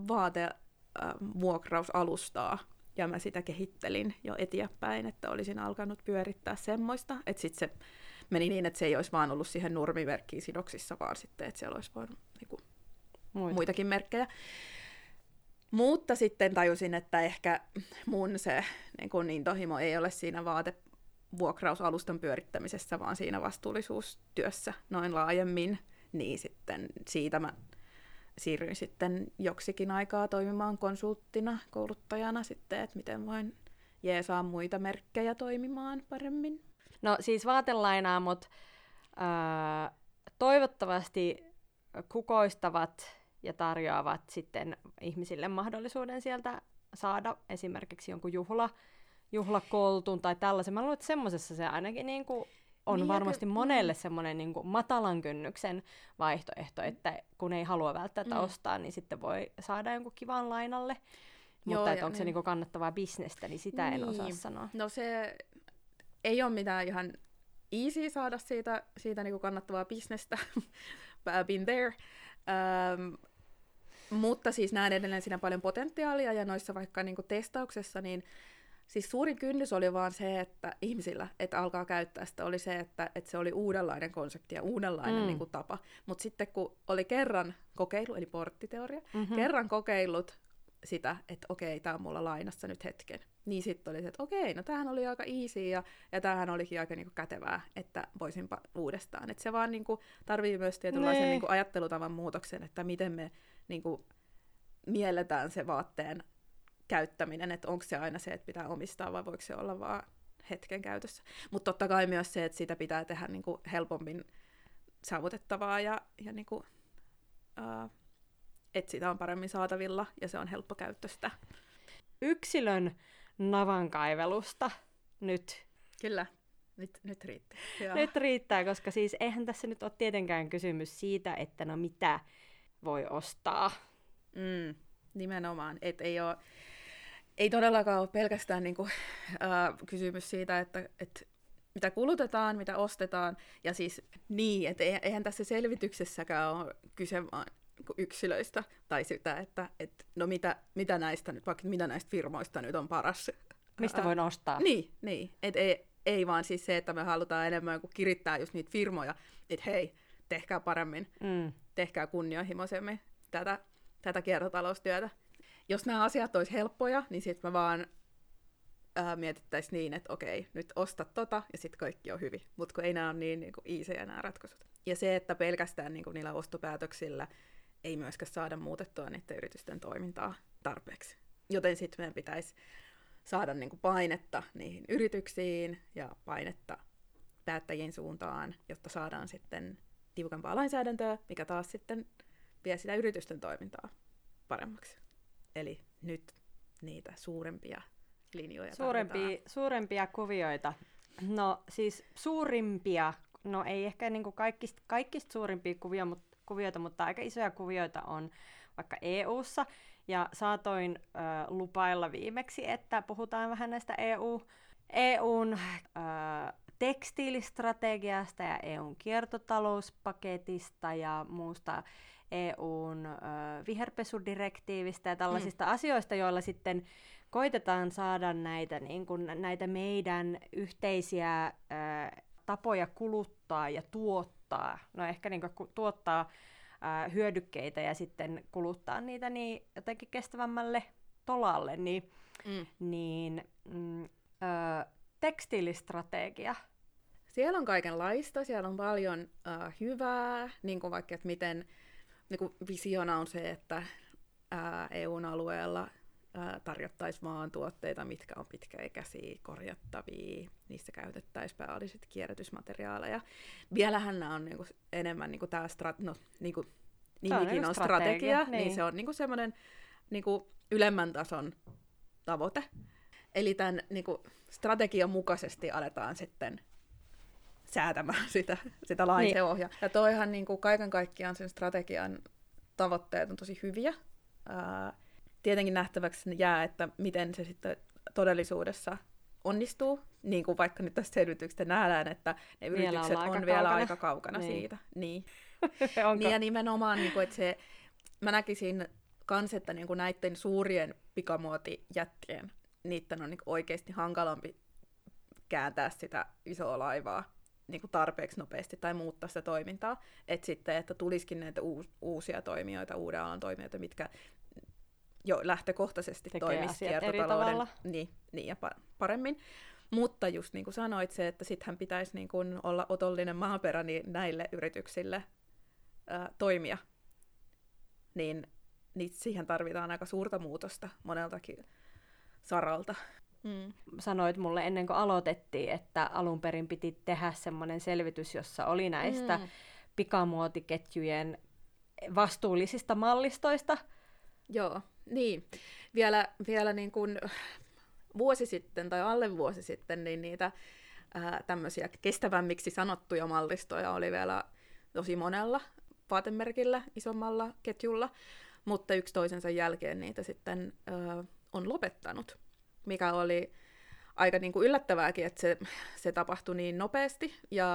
vaatevuokrausalustaa. Ja mä sitä kehittelin jo eteenpäin, että olisin alkanut pyörittää semmoista. Että sitten se meni niin, että se ei olisi vaan ollut siihen nurmimerkkiin sidoksissa, vaan sitten, että siellä olisi voinut niinku, Muita. muitakin merkkejä. Mutta sitten tajusin, että ehkä mun se niin kun intohimo ei ole siinä vaatevuokrausalustan pyörittämisessä, vaan siinä vastuullisuustyössä noin laajemmin. Niin sitten siitä mä siirryin sitten joksikin aikaa toimimaan konsulttina, kouluttajana sitten, että miten voin jeesaa muita merkkejä toimimaan paremmin. No siis vaatelainaamot ää, toivottavasti kukoistavat ja tarjoavat sitten ihmisille mahdollisuuden sieltä saada esimerkiksi jonkun juhla, juhlakoltun tai tällaisen. Mä luulen, että semmoisessa se ainakin niin kuin on Niin, niin, varmasti ky- monelle semmoinen niin kuin matalan kynnyksen vaihtoehto, että kun ei halua välttämättä Mm. mm. ostaa, niin sitten voi saada jonkun kivan lainalle. Joo, Mutta että onko se niin. niin kuin kannattavaa bisnestä, niin sitä en osaa Niin. sanoa. No se ei ole mitään ihan easy saada siitä, siitä niinku kannattavaa bisnestä. I've been there. Um, Mutta siis näen edelleen siinä paljon potentiaalia ja noissa vaikka niin kuin testauksessa, niin siis suurin kynnys oli vaan se, että ihmisillä, että alkaa käyttää sitä, oli se, että, että se oli uudenlainen konsepti ja uudenlainen mm. niin kuin tapa. Mutta sitten kun oli kerran kokeilu, eli porttiteoria, mm-hmm. kerran kokeillut sitä, että okei, tämä on mulla lainassa nyt hetken, niin sitten oli se, että okei, no tämähän oli aika easy ja, ja tämähän olikin aika niinku kätevää, että voisinpa uudestaan. Että se vaan niinku tarvii myös tietynlaisen Nee. niinku ajattelutavan muutoksen, että miten me niinku mielletään se vaatteen käyttäminen, että onko se aina se, että pitää omistaa vai voiko se olla vaan hetken käytössä. Mutta totta kai myös se, että sitä pitää tehdä niinku helpommin saavutettavaa ja, ja niinku, uh, että sitä on paremmin saatavilla ja se on helppokäyttöistä. Yksilön navankaivelusta nyt. Kyllä, nyt, nyt riitti. Joo. Nyt riittää, koska siis eihän tässä nyt ole tietenkään kysymys siitä, että no mitä voi ostaa. Mm, nimenomaan, että ei ole, ei todellakaan ole pelkästään niinku, äh, kysymys siitä, että, että mitä kulutetaan, mitä ostetaan, ja siis niin, että eihän tässä selvityksessäkään ole kyse vaan niinku yksilöistä, tai sitä, että, että no mitä, mitä näistä nyt, vaikka mitä näistä firmoista nyt on paras. Mistä voin ostaa? Niin, niin. Et ei, ei vaan siis se, että me halutaan enemmän kuin kirittää just niitä firmoja, että hei, tehkää paremmin, Mm. tehkää kunnianhimoisemmin tätä, tätä kiertotaloustyötä. Jos nämä asiat olisi helppoja, niin sitten me vaan ää, mietittäisiin niin, että okei, nyt osta tota ja sitten kaikki on hyvin. Mutta kun ei nämä ole niin, niin easy nämä ratkaisut. Ja se, että pelkästään niin kuin niillä ostopäätöksillä ei myöskään saada muutettua niiden yritysten toimintaa tarpeeksi. Joten sitten meidän pitäisi saada niin kuin painetta niihin yrityksiin ja painetta päättäjien suuntaan, jotta saadaan sitten tiukempaa lainsäädäntöä, mikä taas sitten vie sitä yritysten toimintaa paremmaksi. Eli nyt niitä suurempia linjoja Suurempia, suurempia kuvioita. No siis suurimpia, no ei ehkä niinku kaikista, kaikista suurimpia kuvia, mut, kuvioita, mutta aika isoja kuvioita on vaikka EU-ssa. Ja saatoin ö, lupailla viimeksi, että puhutaan vähän näistä EU, EUn ö, tekstiilistrategiasta ja EUn kiertotalouspaketista ja muusta EUn ö, viherpesudirektiivistä ja tällaisista mm. asioista, joilla sitten koitetaan saada näitä, niin kuin, näitä meidän yhteisiä ö, tapoja kuluttaa ja tuottaa, no ehkä niin kuin, tuottaa ö, hyödykkeitä ja sitten kuluttaa niitä niin jotenkin kestävämmälle tolalle, niin, Mm. niin mm, ö, tekstiilistrategia. Siellä on kaikenlaista, siellä on paljon uh, hyvää, niin kuin vaikka, että miten niin kuin visiona on se, että uh, EUn alueella uh, tarjottaisiin vaan tuotteita, mitkä on pitkäikäisiä, korjattavia, niissä käytettäisiin pääasiassa kierrätysmateriaaleja. Vielähän nämä on niin kuin, enemmän niin kuin tämä strat, no, niin kuin, nimikin niinku on strategia, strategia, niin. niin niin se on niin kuin semmoinen niin kuin ylemmän tason tavoite. Eli tämän niin kuin, strategian mukaisesti aletaan sitten säätämään sitä, sitä lainseuhjaa. Niin. Ja toihan niin kuin kaiken kaikkiaan sen strategian tavoitteet on tosi hyviä. Ää, tietenkin nähtäväksi jää, että miten se sitten todellisuudessa onnistuu, niin kuin vaikka nyt tässä selvityksessä nähdään, että ne Vielä yritykset ollaan on aika vielä kaukana. aika kaukana Niin. siitä. Niin. Niin ja nimenomaan, niin kuin, että se, mä näkisin kans, että niin kuin näiden suurien pikamuotijättien, niiden on niin kuin oikeasti hankalampi kääntää sitä isoa laivaa niin kuin tarpeeksi nopeasti tai muuttaa sitä toimintaa. Että sitten, että tulisikin näitä uus, uusia toimijoita, uuden alan toimijoita, mitkä jo lähtökohtaisesti Tekee toimisi asiat eri kiertotalouden niin, niin ja pa- paremmin. Mutta just niin kuin sanoit se, että sittenhän pitäisi niin kuin olla otollinen maaperä niin näille yrityksille ää, toimia, niin, niin siihen tarvitaan aika suurta muutosta moneltakin saralta. Mm. sanoit mulle ennen kuin aloitettiin, että alun perin piti tehdä semmoinen selvitys, jossa oli näistä Mm. pikamuotiketjujen vastuullisista mallistoista. Joo, niin. Vielä, vielä niin kuin vuosi sitten tai alle vuosi sitten, niin niitä ää, tämmöisiä kestävämmiksi sanottuja mallistoja oli vielä tosi monella vaatemerkillä, isommalla ketjulla, mutta yksi toisensa jälkeen niitä sitten ää, on lopettanut, mikä oli aika niin kuin yllättävääkin, että se, se tapahtui niin nopeasti ja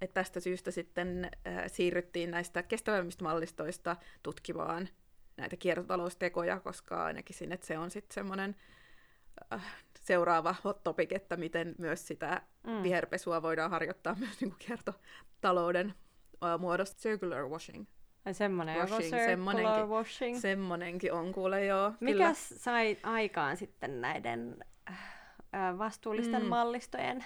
että tästä syystä sitten äh, siirryttiin näistä kestävämmistä mallistoista tutkimaan näitä kiertotaloustekoja, koska ainakin sinne se on sitten semmoinen äh, seuraava hot topic, että miten myös sitä mm. viherpesua voidaan harjoittaa myös niin kuin kiertotalouden äh, muodosta. Circular washing. Ai semmoinen, Washing, circular semmonenkin. washing. Semmonenkin on kuule joo. Mikä sai aikaan sitten näiden äh, vastuullisten Mm. mallistojen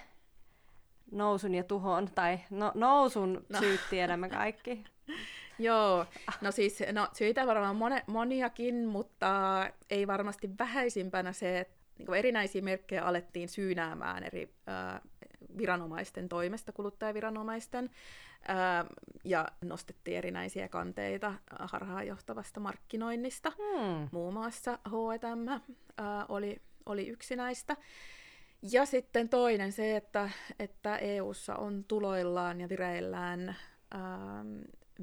nousun ja tuhon, tai no, nousun No. syyt tiedämme kaikki. Joo, no siis no, syitä varmaan mone, moniakin, mutta ei varmasti vähäisimpänä se, että niin erinäisiä merkkejä alettiin syynäämään eri ää, viranomaisten toimesta, kuluttajaviranomaisten, ää, ja nostettiin erinäisiä kanteita harhaanjohtavasta markkinoinnista. Hmm. Muun muassa H&M ää, oli, oli yksi näistä. Ja sitten toinen se, että, että EU:ssa on tuloillaan ja vireillään ähm,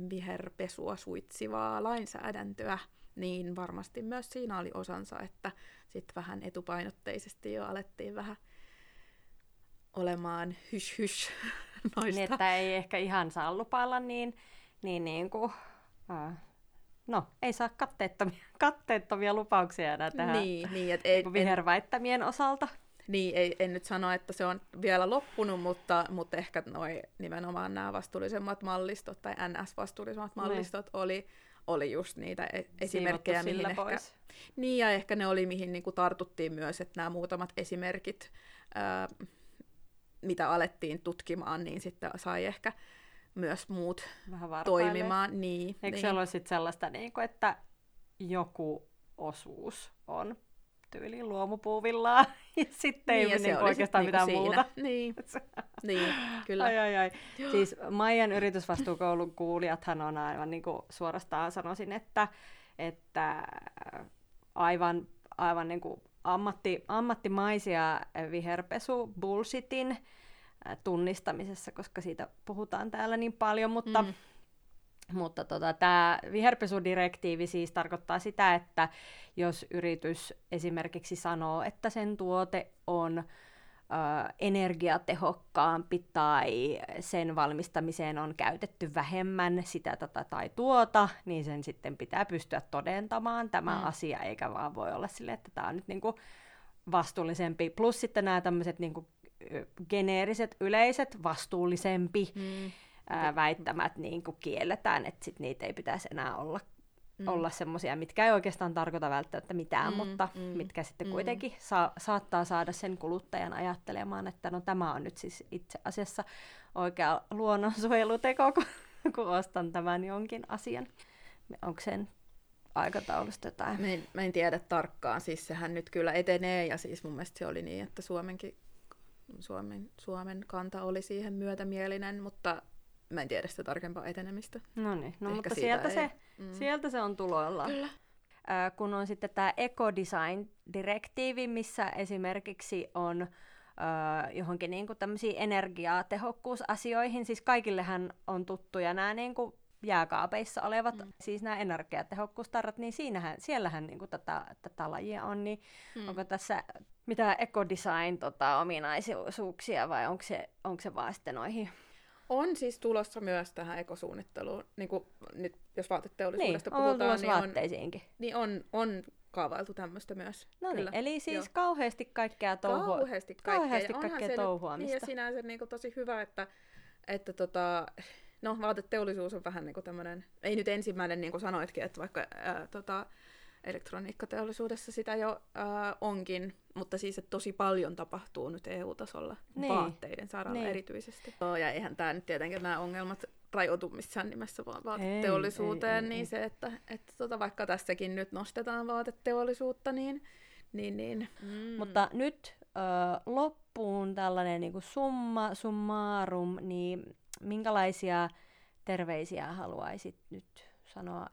viherpesua suitsivaa lainsäädäntöä, niin varmasti myös siinä oli osansa, että sitten vähän etupainotteisesti jo alettiin vähän olemaan hysh hysh noista. Niin, että ei ehkä ihan saa lupailla niin, niin, niin kuin, äh, no, ei saa katteettomia, katteettomia lupauksia enää tähän niin, niin, et ei, ei, niin en, viherväittämien osalta. Niin, ei, en nyt sano, että se on vielä loppunut, mutta, mutta ehkä noi, nimenomaan nämä vastuullisemmat mallistot tai NS-vastuullisemmat Niin. mallistot oli, oli just niitä e- esimerkkejä, mihin ehkä, pois. niin ja ehkä ne oli, mihin niinku tartuttiin myös, että nämä muutamat esimerkit, ää, mitä alettiin tutkimaan, niin sitten sai ehkä myös muut Vähän toimimaan. Niin, Eikö niin. se ole sitten sellaista, niin kuin, että joku osuus on tyyli luomupuuvillaa, ja sitten ei niin, ja niin, se oikeastaan niinku mitään siinä. muuta. Niin, niin, kyllä. Ai, ai, ai. Siis Maijan yritysvastuukoulun kuulijathan on aivan niin kuin suorastaan sanoisin, että, että aivan, aivan niin kuin ammatti, ammattimaisia viherpesu bullshitin äh, tunnistamisessa, koska siitä puhutaan täällä niin paljon, mutta, mm. mutta tota, tämä viherpesudirektiivi siis tarkoittaa sitä, että jos yritys esimerkiksi sanoo, että sen tuote on ö, energiatehokkaampi tai sen valmistamiseen on käytetty vähemmän sitä tätä tai tuota, niin sen sitten pitää pystyä todentamaan tämä Mm. asia, eikä vaan voi olla sille, että tämä on nyt niinku vastuullisempi. Plus sitten nämä tämmöiset niinku geneeriset, yleiset, vastuullisempi Mm. ää, väittämät niin kuin kielletään, että sit niitä ei pitäisi enää olla, Mm. olla semmoisia, mitkä ei oikeastaan tarkoita välttämättä mitään, Mm, mutta mm, mitkä sitten mm. kuitenkin saa, saattaa saada sen kuluttajan ajattelemaan, että no tämä on nyt siis itse asiassa oikea luonnonsuojeluteko, kun, kun ostan tämän jonkin asian. Onko sen aikataulusta jotain? Mä en, mä en tiedä tarkkaan, siis sehän nyt kyllä etenee ja siis mun mielestä se oli niin, että Suomenkin, Suomen, Suomen kanta oli siihen myötämielinen, mutta mä en tiedä sitä tarkempaa etenemistä. No niin, no mutta sieltä ei- se, Mm. sieltä se on tuloillaan. Kyllä. Ää, kun on sitten tämä ecodesign-direktiivi, missä esimerkiksi on ää, johonkin niinku tämmöisiin energiatehokkuusasioihin, siis kaikillehän on tuttuja nämä niinku jääkaapeissa olevat, mm. siis nämä energiatehokkuustarrat, niin siinähän, siellähän niinku tätä, tätä lajia on, niin Mm. onko tässä mitään ecodesign tota, ominaisuuksia vai onko se, onko se vaan sitten noihin? On siis tulossa myös tähän ekosuunnitteluun, niin kuin nyt jos Niin, vaateteollisuudesta on puhutaan, niin, on, niin on, on kaavailtu tämmöistä myös. No niin, eli siis Joo. kauheasti kaikkea touhua. Kauheasti kaikkea. kauheasti Ja kaikkea se nyt- touhuamista. Niin ja sinänsä niin kuin tosi hyvä, että, että tota, no vaateteollisuus on vähän niin kuin tämmöinen, ei nyt ensimmäinen niin kuin sanoitkin, että vaikka ää, tota, elektroniikkateollisuudessa sitä jo ää, onkin, mutta siis että tosi paljon tapahtuu nyt EU-tasolla Niin. vaatteiden saralla Niin. erityisesti. Joo, ja eihän tämä nyt tietenkään nämä ongelmat rajoitu missään nimessä vaan vaateteollisuuteen, ei, ei, niin ei. se, että, että tota, vaikka tässäkin nyt nostetaan vaateteollisuutta, niin, niin, niin mm. Mutta nyt ö, loppuun tällainen niin kuin summa summarum, niin minkälaisia terveisiä haluaisit nyt sanoa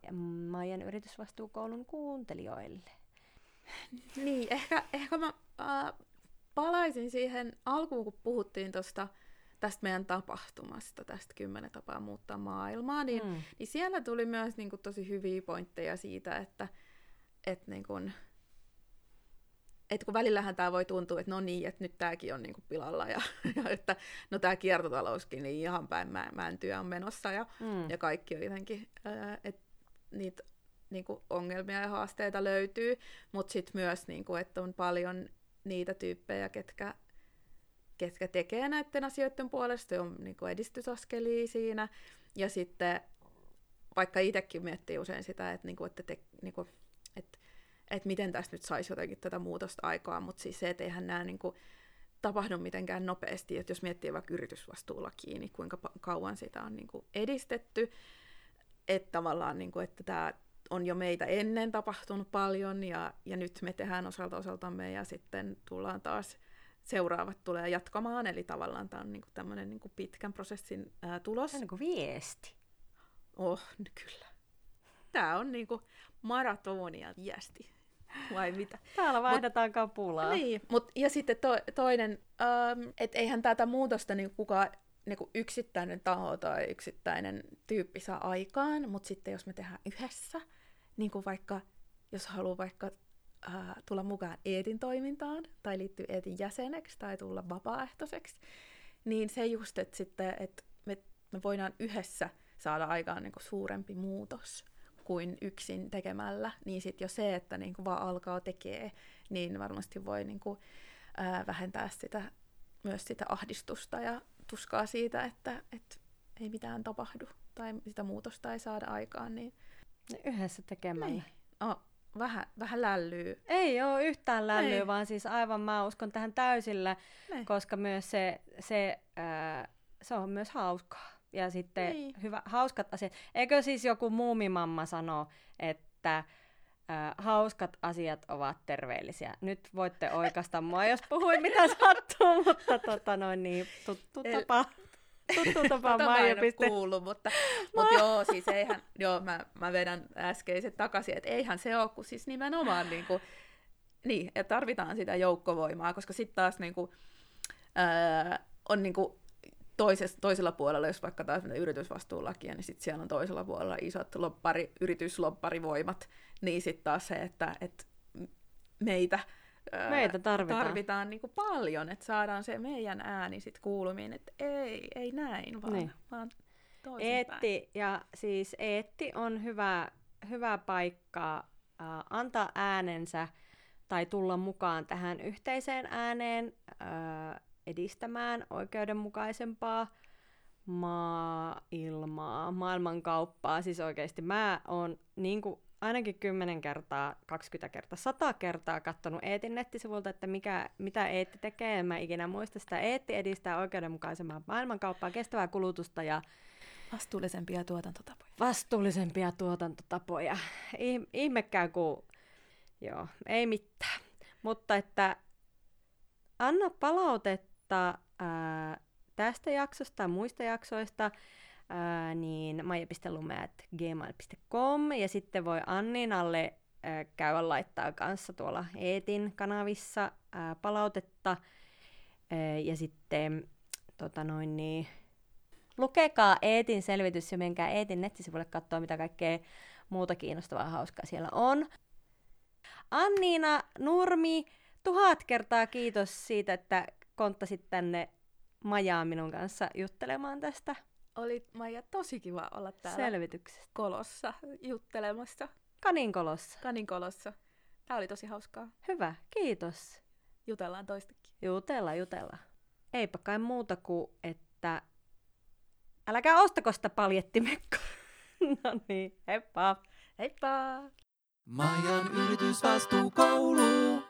Maijan yritysvastuukoulun kuuntelijoille? Niin, ehkä, ehkä mä äh, palaisin siihen alkuun, kun puhuttiin tosta, tästä meidän tapahtumasta, tästä kymmenen tapaa muuttaa maailmaa, niin, mm. Mm. niin siellä tuli myös niin kuin, tosi hyviä pointteja siitä, että et, niin kuin, et kun välillähän tämä voi tuntua, että no niin, että nyt tämäkin on niin kuin pilalla ja, ja että no tämä kiertotalouskin niin ihan päin mä, mäntyä on menossa ja, Mm. ja kaikki on jotenkin, että niitä niin kuin ongelmia ja haasteita löytyy, mutta sitten myös, niin kuin, että on paljon niitä tyyppejä, ketkä, ketkä tekee näiden asioiden puolesta, on niin kuin edistysaskelia siinä, ja sitten vaikka itsekin miettii usein sitä, että, niin kuin, että, te, niin kuin, että, että miten tästä nyt saisi jotenkin tätä muutosta aikaa, mutta siis se, että eihän nämä niin kuin, tapahdu mitenkään nopeasti, että jos miettii vaikka yritysvastuulakiin, niin kuinka kauan sitä on niin kuin edistetty, että tavallaan, niin kuin, että tämä on jo meitä ennen tapahtunut paljon, ja, ja nyt me tehdään osalta osaltamme, ja sitten tullaan taas, seuraavat tulee jatkamaan, eli tavallaan tämä on niin kuin tämmöinen niin kuin pitkän prosessin ää, tulos. Se on niin viesti. Oh, kyllä. Tämä on niin kuin maratonia viesti vai mitä? Täällä vaihdetaan mut, kapulaa. Niin, mut, ja sitten to, toinen, ähm, että eihän tätä muutosta niin kukaan niin kuin yksittäinen taho tai yksittäinen tyyppi saa aikaan, mutta sitten jos me tehdään yhdessä, niin kuin vaikka, jos haluaa vaikka äh, tulla mukaan Eetin toimintaan, tai liittyy Eetin jäseneksi, tai tulla vapaaehtoiseksi, niin se just, että sitten, että me, me voidaan yhdessä saada aikaan niin kuin suurempi muutos kuin yksin tekemällä, niin sitten jo se, että niin kuin vaan alkaa tekee, niin varmasti voi niin kuin, ää, vähentää sitä, myös sitä ahdistusta ja tuskaa siitä, että, että ei mitään tapahdu tai sitä muutosta ei saada aikaan. Niin... Yhdessä tekemällä. Niin. Oh, vähän, vähän lällyy. Ei ole yhtään lällyy, ei. vaan siis aivan mä uskon tähän täysillä, ei. koska myös se, se, ää, se on myös hauskaa ja sitten niin. hyvä, hauskat asiat. Eikö siis joku muumimamma sano, että äh, hauskat asiat ovat terveellisiä. Nyt voitte oikasta mua, jos puhuin mitä sattuu, mutta tota noin niin, tuttu tapa. Tuttu tapa Maija. Piste... kuullut, mutta, mutta joo, siis eihän, joo, mä, mä vedän äskeiset takaisin, että eihän se ole, kun siis nimenomaan niin kuin, niin, että tarvitaan sitä joukkovoimaa, koska sitten taas niin kuin, ää, on niin kuin, toisessa, toisella puolella, jos vaikka taas yritysvastuulakia, niin sitten siellä on toisella puolella isot loppari, yrityslopparivoimat, niin sitten taas se, että, että meitä, meitä tarvitaan, tarvitaan niin kuin paljon, että saadaan se meidän ääni sitten kuulumiin, että ei, ei näin, vaan, niin. vaan Eetti, ja siis Eetti on hyvä, hyvä paikka äh, antaa äänensä tai tulla mukaan tähän yhteiseen ääneen, äh, edistämään oikeudenmukaisempaa maailmaa, maailmankauppaa. Siis oikeasti mä oon niin kuin ainakin 10 kertaa, 20 kertaa, 100 kertaa katsonut Eetin nettisivulta, että mikä, mitä Eetti tekee. En mä ikinä muista sitä. Eetti edistää oikeudenmukaisempaa maailmankauppaa, kestävää kulutusta ja Vastuullisempia tuotantotapoja. Vastuullisempia tuotantotapoja. Ihmekään kun... Joo, ei mitään. Mutta että anna palautetta mutta ää, tästä jaksosta ja muista jaksoista ää, niin maija.lume.gmail.com ja sitten voi Anninalle ää, käydä laittaa kanssa tuolla Eetin kanavissa ää, palautetta ää, ja sitten tota noin niin, lukekaa Eetin selvitys ja menkää Eetin nettisivuille katsoa, mitä kaikkea muuta kiinnostavaa hauskaa siellä on. Anniina Nurmi, tuhat kertaa kiitos siitä, että konttasit tänne Majaa minun kanssa juttelemaan tästä. Oli Maija tosi kiva olla täällä selvityksestä. kolossa juttelemassa. Kaninkolossa. Kaninkolossa. Tämä oli tosi hauskaa. Hyvä, kiitos. Jutellaan toistakin. Jutella, jutella. Eipä kai muuta kuin, että älkää ostako sitä paljettimekkoa. no niin, heippa. Heippa. Majan yritysvastuukoulu.